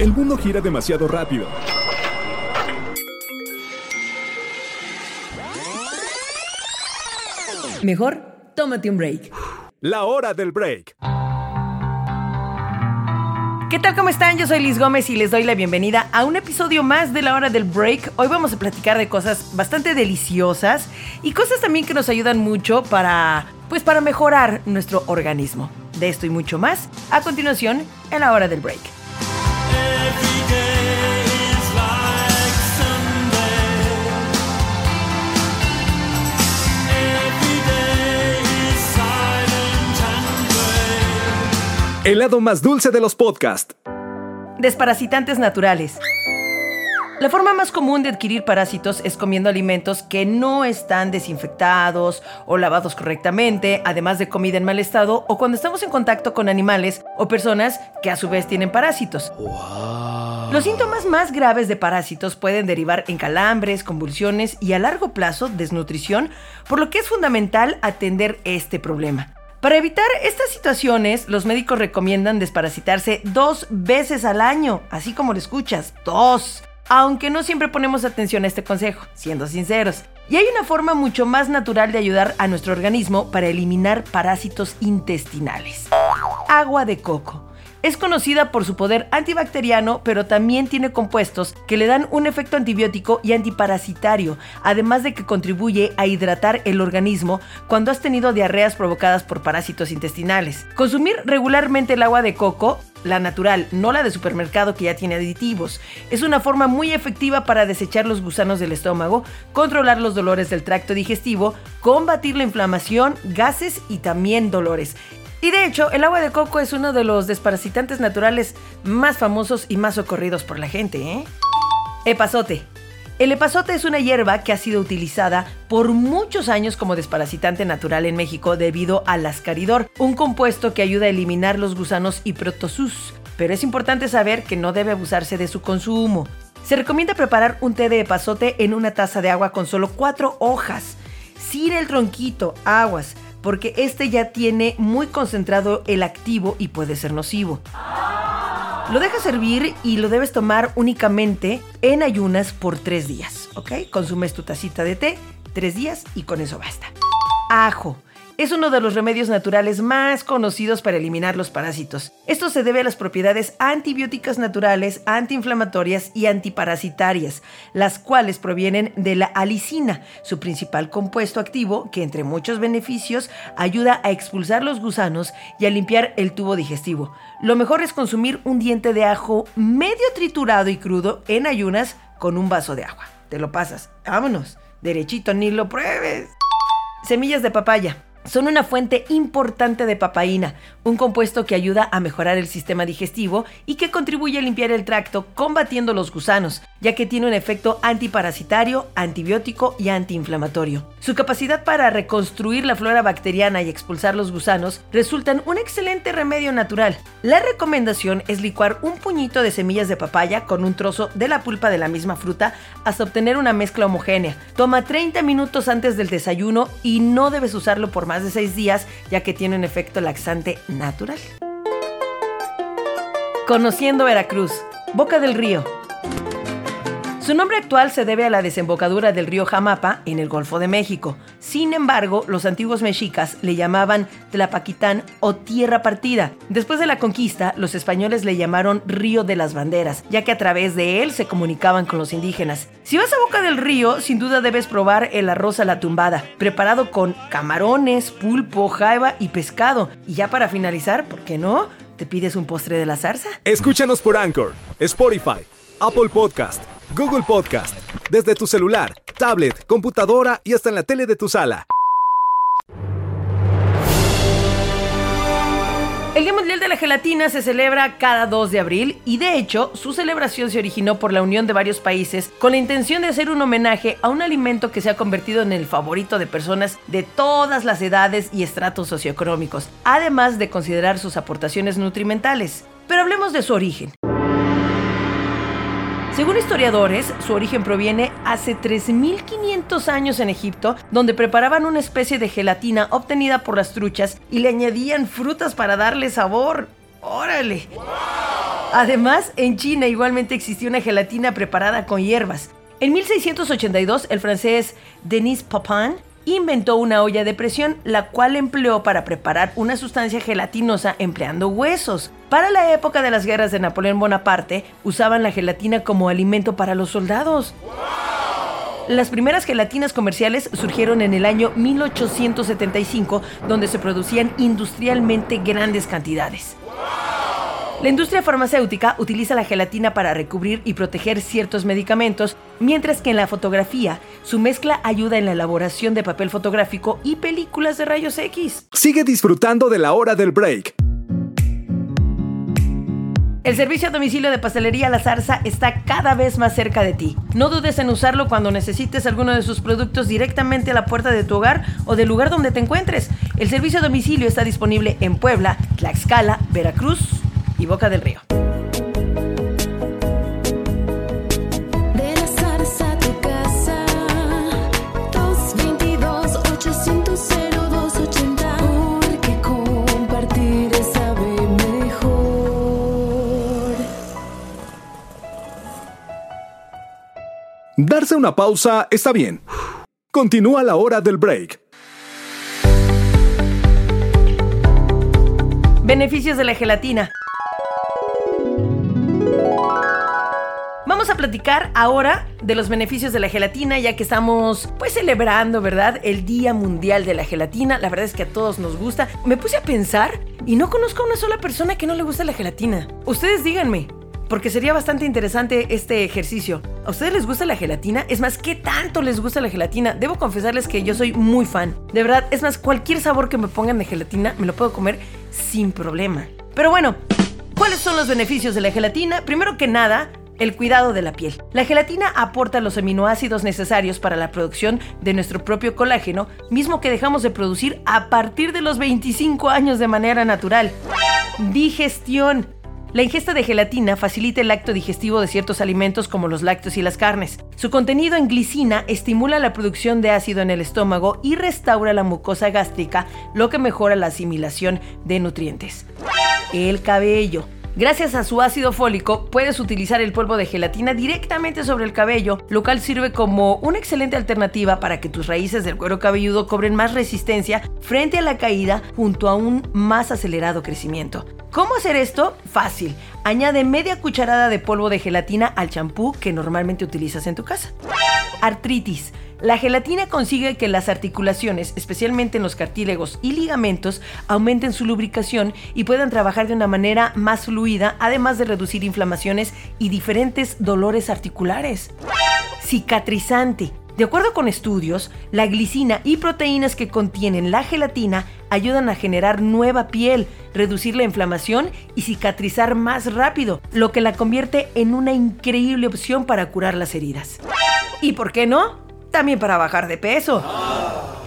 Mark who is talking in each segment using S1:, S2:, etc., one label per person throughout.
S1: El mundo gira demasiado rápido.
S2: Mejor, tómate un break.
S1: La hora del break.
S2: ¿Qué tal? ¿Cómo están? Yo soy Liz Gómez y les doy la bienvenida a un episodio más de la hora del break. Hoy vamos a platicar de cosas bastante deliciosas y cosas también que nos ayudan mucho para, pues, para mejorar nuestro organismo. De esto y mucho más a continuación en la hora del break.
S1: El lado más dulce de los podcasts.
S2: Desparasitantes naturales. La forma más común de adquirir parásitos es comiendo alimentos que no están desinfectados o lavados correctamente, además de comida en mal estado o cuando estamos en contacto con animales o personas que a su vez tienen parásitos. Los síntomas más graves de parásitos pueden derivar en calambres, convulsiones y a largo plazo desnutrición, por lo que es fundamental atender este problema. Para evitar estas situaciones, los médicos recomiendan desparasitarse dos veces al año, así como lo escuchas, dos. Aunque no siempre ponemos atención a este consejo, siendo sinceros. Y hay una forma mucho más natural de ayudar a nuestro organismo para eliminar parásitos intestinales. Agua de coco. Es conocida por su poder antibacteriano, pero también tiene compuestos que le dan un efecto antibiótico y antiparasitario, además de que contribuye a hidratar el organismo cuando has tenido diarreas provocadas por parásitos intestinales. Consumir regularmente el agua de coco la natural, no la de supermercado que ya tiene aditivos. Es una forma muy efectiva para desechar los gusanos del estómago, controlar los dolores del tracto digestivo, combatir la inflamación, gases y también dolores. Y de hecho, el agua de coco es uno de los desparasitantes naturales más famosos y más socorridos por la gente, ¿eh? Epazote. El epazote es una hierba que ha sido utilizada por muchos años como desparasitante natural en México debido al ascaridor, un compuesto que ayuda a eliminar los gusanos y protozoos. Pero es importante saber que no debe abusarse de su consumo. Se recomienda preparar un té de epazote en una taza de agua con solo cuatro hojas, sin el tronquito, aguas porque este ya tiene muy concentrado el activo y puede ser nocivo. Lo dejas servir y lo debes tomar únicamente en ayunas por tres días, ¿ok? Consumes tu tacita de té tres días y con eso basta. Ajo. Es uno de los remedios naturales más conocidos para eliminar los parásitos. Esto se debe a las propiedades antibióticas naturales, antiinflamatorias y antiparasitarias, las cuales provienen de la alicina, su principal compuesto activo que entre muchos beneficios ayuda a expulsar los gusanos y a limpiar el tubo digestivo. Lo mejor es consumir un diente de ajo medio triturado y crudo en ayunas con un vaso de agua. Te lo pasas. Vámonos. Derechito, ni lo pruebes. Semillas de papaya. Son una fuente importante de papaína, un compuesto que ayuda a mejorar el sistema digestivo y que contribuye a limpiar el tracto combatiendo los gusanos, ya que tiene un efecto antiparasitario, antibiótico y antiinflamatorio. Su capacidad para reconstruir la flora bacteriana y expulsar los gusanos resultan un excelente remedio natural. La recomendación es licuar un puñito de semillas de papaya con un trozo de la pulpa de la misma fruta hasta obtener una mezcla homogénea. Toma 30 minutos antes del desayuno y no debes usarlo por más de 6 días ya que tiene un efecto laxante natural. Conociendo Veracruz, Boca del Río. Su nombre actual se debe a la desembocadura del río Jamapa en el Golfo de México. Sin embargo, los antiguos mexicas le llamaban Tlapaquitán o Tierra Partida. Después de la conquista, los españoles le llamaron Río de las Banderas, ya que a través de él se comunicaban con los indígenas. Si vas a Boca del Río, sin duda debes probar el arroz a la tumbada, preparado con camarones, pulpo, jaiba y pescado. Y ya para finalizar, ¿por qué no? ¿Te pides un postre de la zarza?
S1: Escúchanos por Anchor, Spotify, Apple Podcast, Google Podcast, desde tu celular, tablet, computadora y hasta en la tele de tu sala.
S2: El Día Mundial de la Gelatina se celebra cada 2 de abril y de hecho su celebración se originó por la unión de varios países con la intención de hacer un homenaje a un alimento que se ha convertido en el favorito de personas de todas las edades y estratos socioeconómicos, además de considerar sus aportaciones nutrimentales. Pero hablemos de su origen. Según historiadores, su origen proviene hace 3.500 años en Egipto, donde preparaban una especie de gelatina obtenida por las truchas y le añadían frutas para darle sabor. ¡Órale! Además, en China igualmente existía una gelatina preparada con hierbas. En 1682, el francés Denis Papin inventó una olla de presión, la cual empleó para preparar una sustancia gelatinosa empleando huesos. Para la época de las guerras de Napoleón Bonaparte, usaban la gelatina como alimento para los soldados. Las primeras gelatinas comerciales surgieron en el año 1875, donde se producían industrialmente grandes cantidades. La industria farmacéutica utiliza la gelatina para recubrir y proteger ciertos medicamentos, mientras que en la fotografía su mezcla ayuda en la elaboración de papel fotográfico y películas de rayos X.
S1: Sigue disfrutando de la hora del break.
S2: El servicio a domicilio de Pastelería La Zarza está cada vez más cerca de ti. No dudes en usarlo cuando necesites alguno de sus productos directamente a la puerta de tu hogar o del lugar donde te encuentres. El servicio a domicilio está disponible en Puebla, Tlaxcala, Veracruz, y Boca del Río.
S3: De la zarza a tu casa, 222-800-0280, porque compartir sabe mejor.
S1: Darse una pausa está bien. Continúa la hora del break.
S2: Beneficios de la gelatina. Platicar ahora de los beneficios de la gelatina, ya que estamos pues celebrando, ¿verdad? El Día Mundial de la Gelatina. La verdad es que a todos nos gusta. Me puse a pensar y no conozco a una sola persona que no le guste la gelatina. Ustedes díganme, porque sería bastante interesante este ejercicio. ¿A ustedes les gusta la gelatina? Es más, ¿qué tanto les gusta la gelatina? Debo confesarles que yo soy muy fan. De verdad, es más, cualquier sabor que me pongan de gelatina me lo puedo comer sin problema. Pero bueno, ¿cuáles son los beneficios de la gelatina? Primero que nada, el cuidado de la piel. La gelatina aporta los aminoácidos necesarios para la producción de nuestro propio colágeno, mismo que dejamos de producir a partir de los 25 años de manera natural. Digestión. La ingesta de gelatina facilita el acto digestivo de ciertos alimentos como los lácteos y las carnes. Su contenido en glicina estimula la producción de ácido en el estómago y restaura la mucosa gástrica, lo que mejora la asimilación de nutrientes. El cabello. Gracias a su ácido fólico, puedes utilizar el polvo de gelatina directamente sobre el cabello, lo cual sirve como una excelente alternativa para que tus raíces del cuero cabelludo cobren más resistencia frente a la caída junto a un más acelerado crecimiento. ¿Cómo hacer esto? Fácil. Añade media cucharada de polvo de gelatina al champú que normalmente utilizas en tu casa. Artritis. La gelatina consigue que las articulaciones, especialmente en los cartílagos y ligamentos, aumenten su lubricación y puedan trabajar de una manera más fluida, además de reducir inflamaciones y diferentes dolores articulares. Cicatrizante. De acuerdo con estudios, la glicina y proteínas que contienen la gelatina ayudan a generar nueva piel, reducir la inflamación y cicatrizar más rápido, lo que la convierte en una increíble opción para curar las heridas. ¿Y por qué no? También para bajar de peso.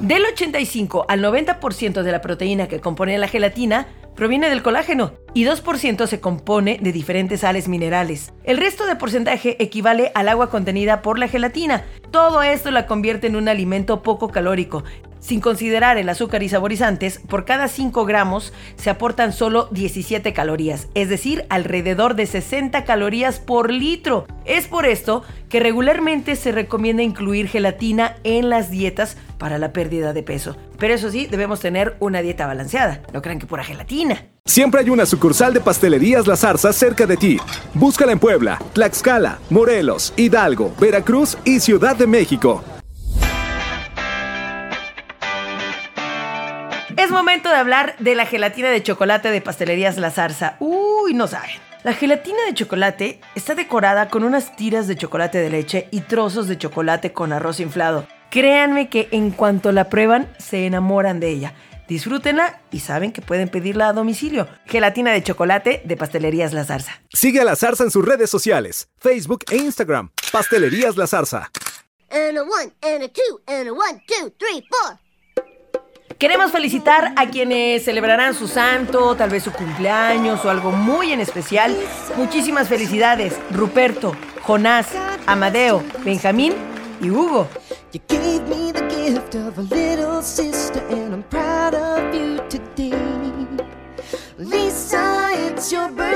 S2: Del 85 al 90% de la proteína que compone la gelatina proviene del colágeno y 2% se compone de diferentes sales minerales. El resto de porcentaje equivale al agua contenida por la gelatina. Todo esto la convierte en un alimento poco calórico. Sin considerar el azúcar y saborizantes, por cada 5 gramos se aportan solo 17 calorías, es decir, alrededor de 60 calorías por litro. Es por esto que regularmente se recomienda incluir gelatina en las dietas para la pérdida de peso. Pero eso sí, debemos tener una dieta balanceada. No crean que pura gelatina.
S1: Siempre hay una sucursal de Pastelerías La Zarza cerca de ti. Búscala en Puebla, Tlaxcala, Morelos, Hidalgo, Veracruz y Ciudad de México.
S2: Es momento de hablar de la gelatina de chocolate de Pastelerías La Zarza. Uy, no saben. La gelatina de chocolate está decorada con unas tiras de chocolate de leche y trozos de chocolate con arroz inflado. Créanme que en cuanto la prueban, se enamoran de ella. Disfrútenla y saben que pueden pedirla a domicilio. Gelatina de chocolate de Pastelerías La Zarza.
S1: Sigue a La Zarza en sus redes sociales, Facebook e Instagram. Pastelerías La Zarza.
S4: And a one, and a two, and a one, two, three, four.
S2: Queremos felicitar a quienes celebrarán su santo, tal vez su cumpleaños o algo muy en especial. Muchísimas felicidades, Ruperto, Jonás, Amadeo, Benjamín y Hugo.
S3: Gift of a little sister, and I'm proud of you today. Lisa, it's your birthday.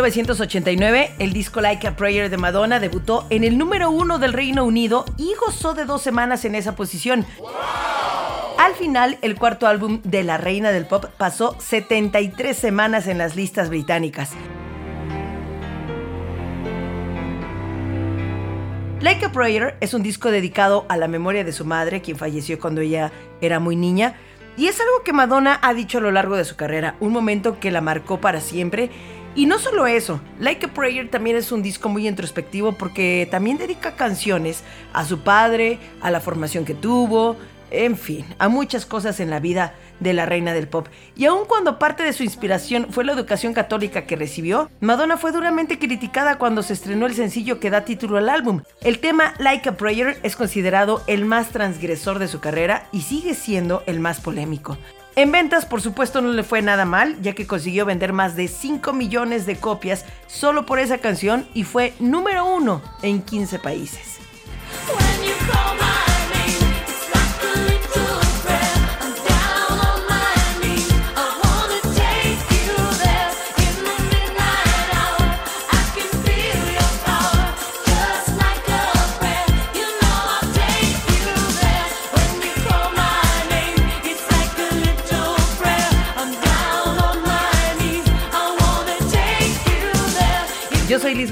S2: 1989, el disco Like a Prayer de Madonna debutó en el número uno del Reino Unido y gozó de dos semanas en esa posición. Al final, el cuarto álbum de la reina del pop pasó 73 semanas en las listas británicas. Like a Prayer es un disco dedicado a la memoria de su madre, quien falleció cuando ella era muy niña, y es algo que Madonna ha dicho a lo largo de su carrera, un momento que la marcó para siempre. Y no solo eso, Like a Prayer también es un disco muy introspectivo porque también dedica canciones a su padre, a la formación que tuvo, en fin, a muchas cosas en la vida de la reina del pop. Y aun cuando parte de su inspiración fue la educación católica que recibió, Madonna fue duramente criticada cuando se estrenó el sencillo que da título al álbum. El tema Like a Prayer es considerado el más transgresor de su carrera y sigue siendo el más polémico. En ventas, por supuesto, no le fue nada mal, ya que consiguió vender más de 5 millones de copias solo por esa canción y fue número uno en 15 países.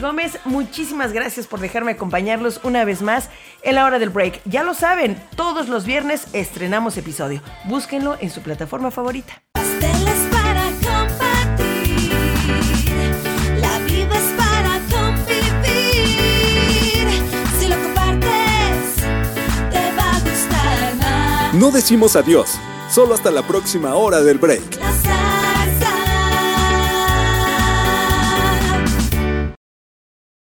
S2: Gómez, muchísimas gracias por dejarme acompañarlos una vez más en la hora del break. Ya lo saben, todos los viernes estrenamos episodio. Búsquenlo en su plataforma favorita.
S5: Pasteles para compartir, la vida es para convivir. Si lo compartes, te va a gustar más.
S1: No decimos adiós, solo hasta la próxima hora del break.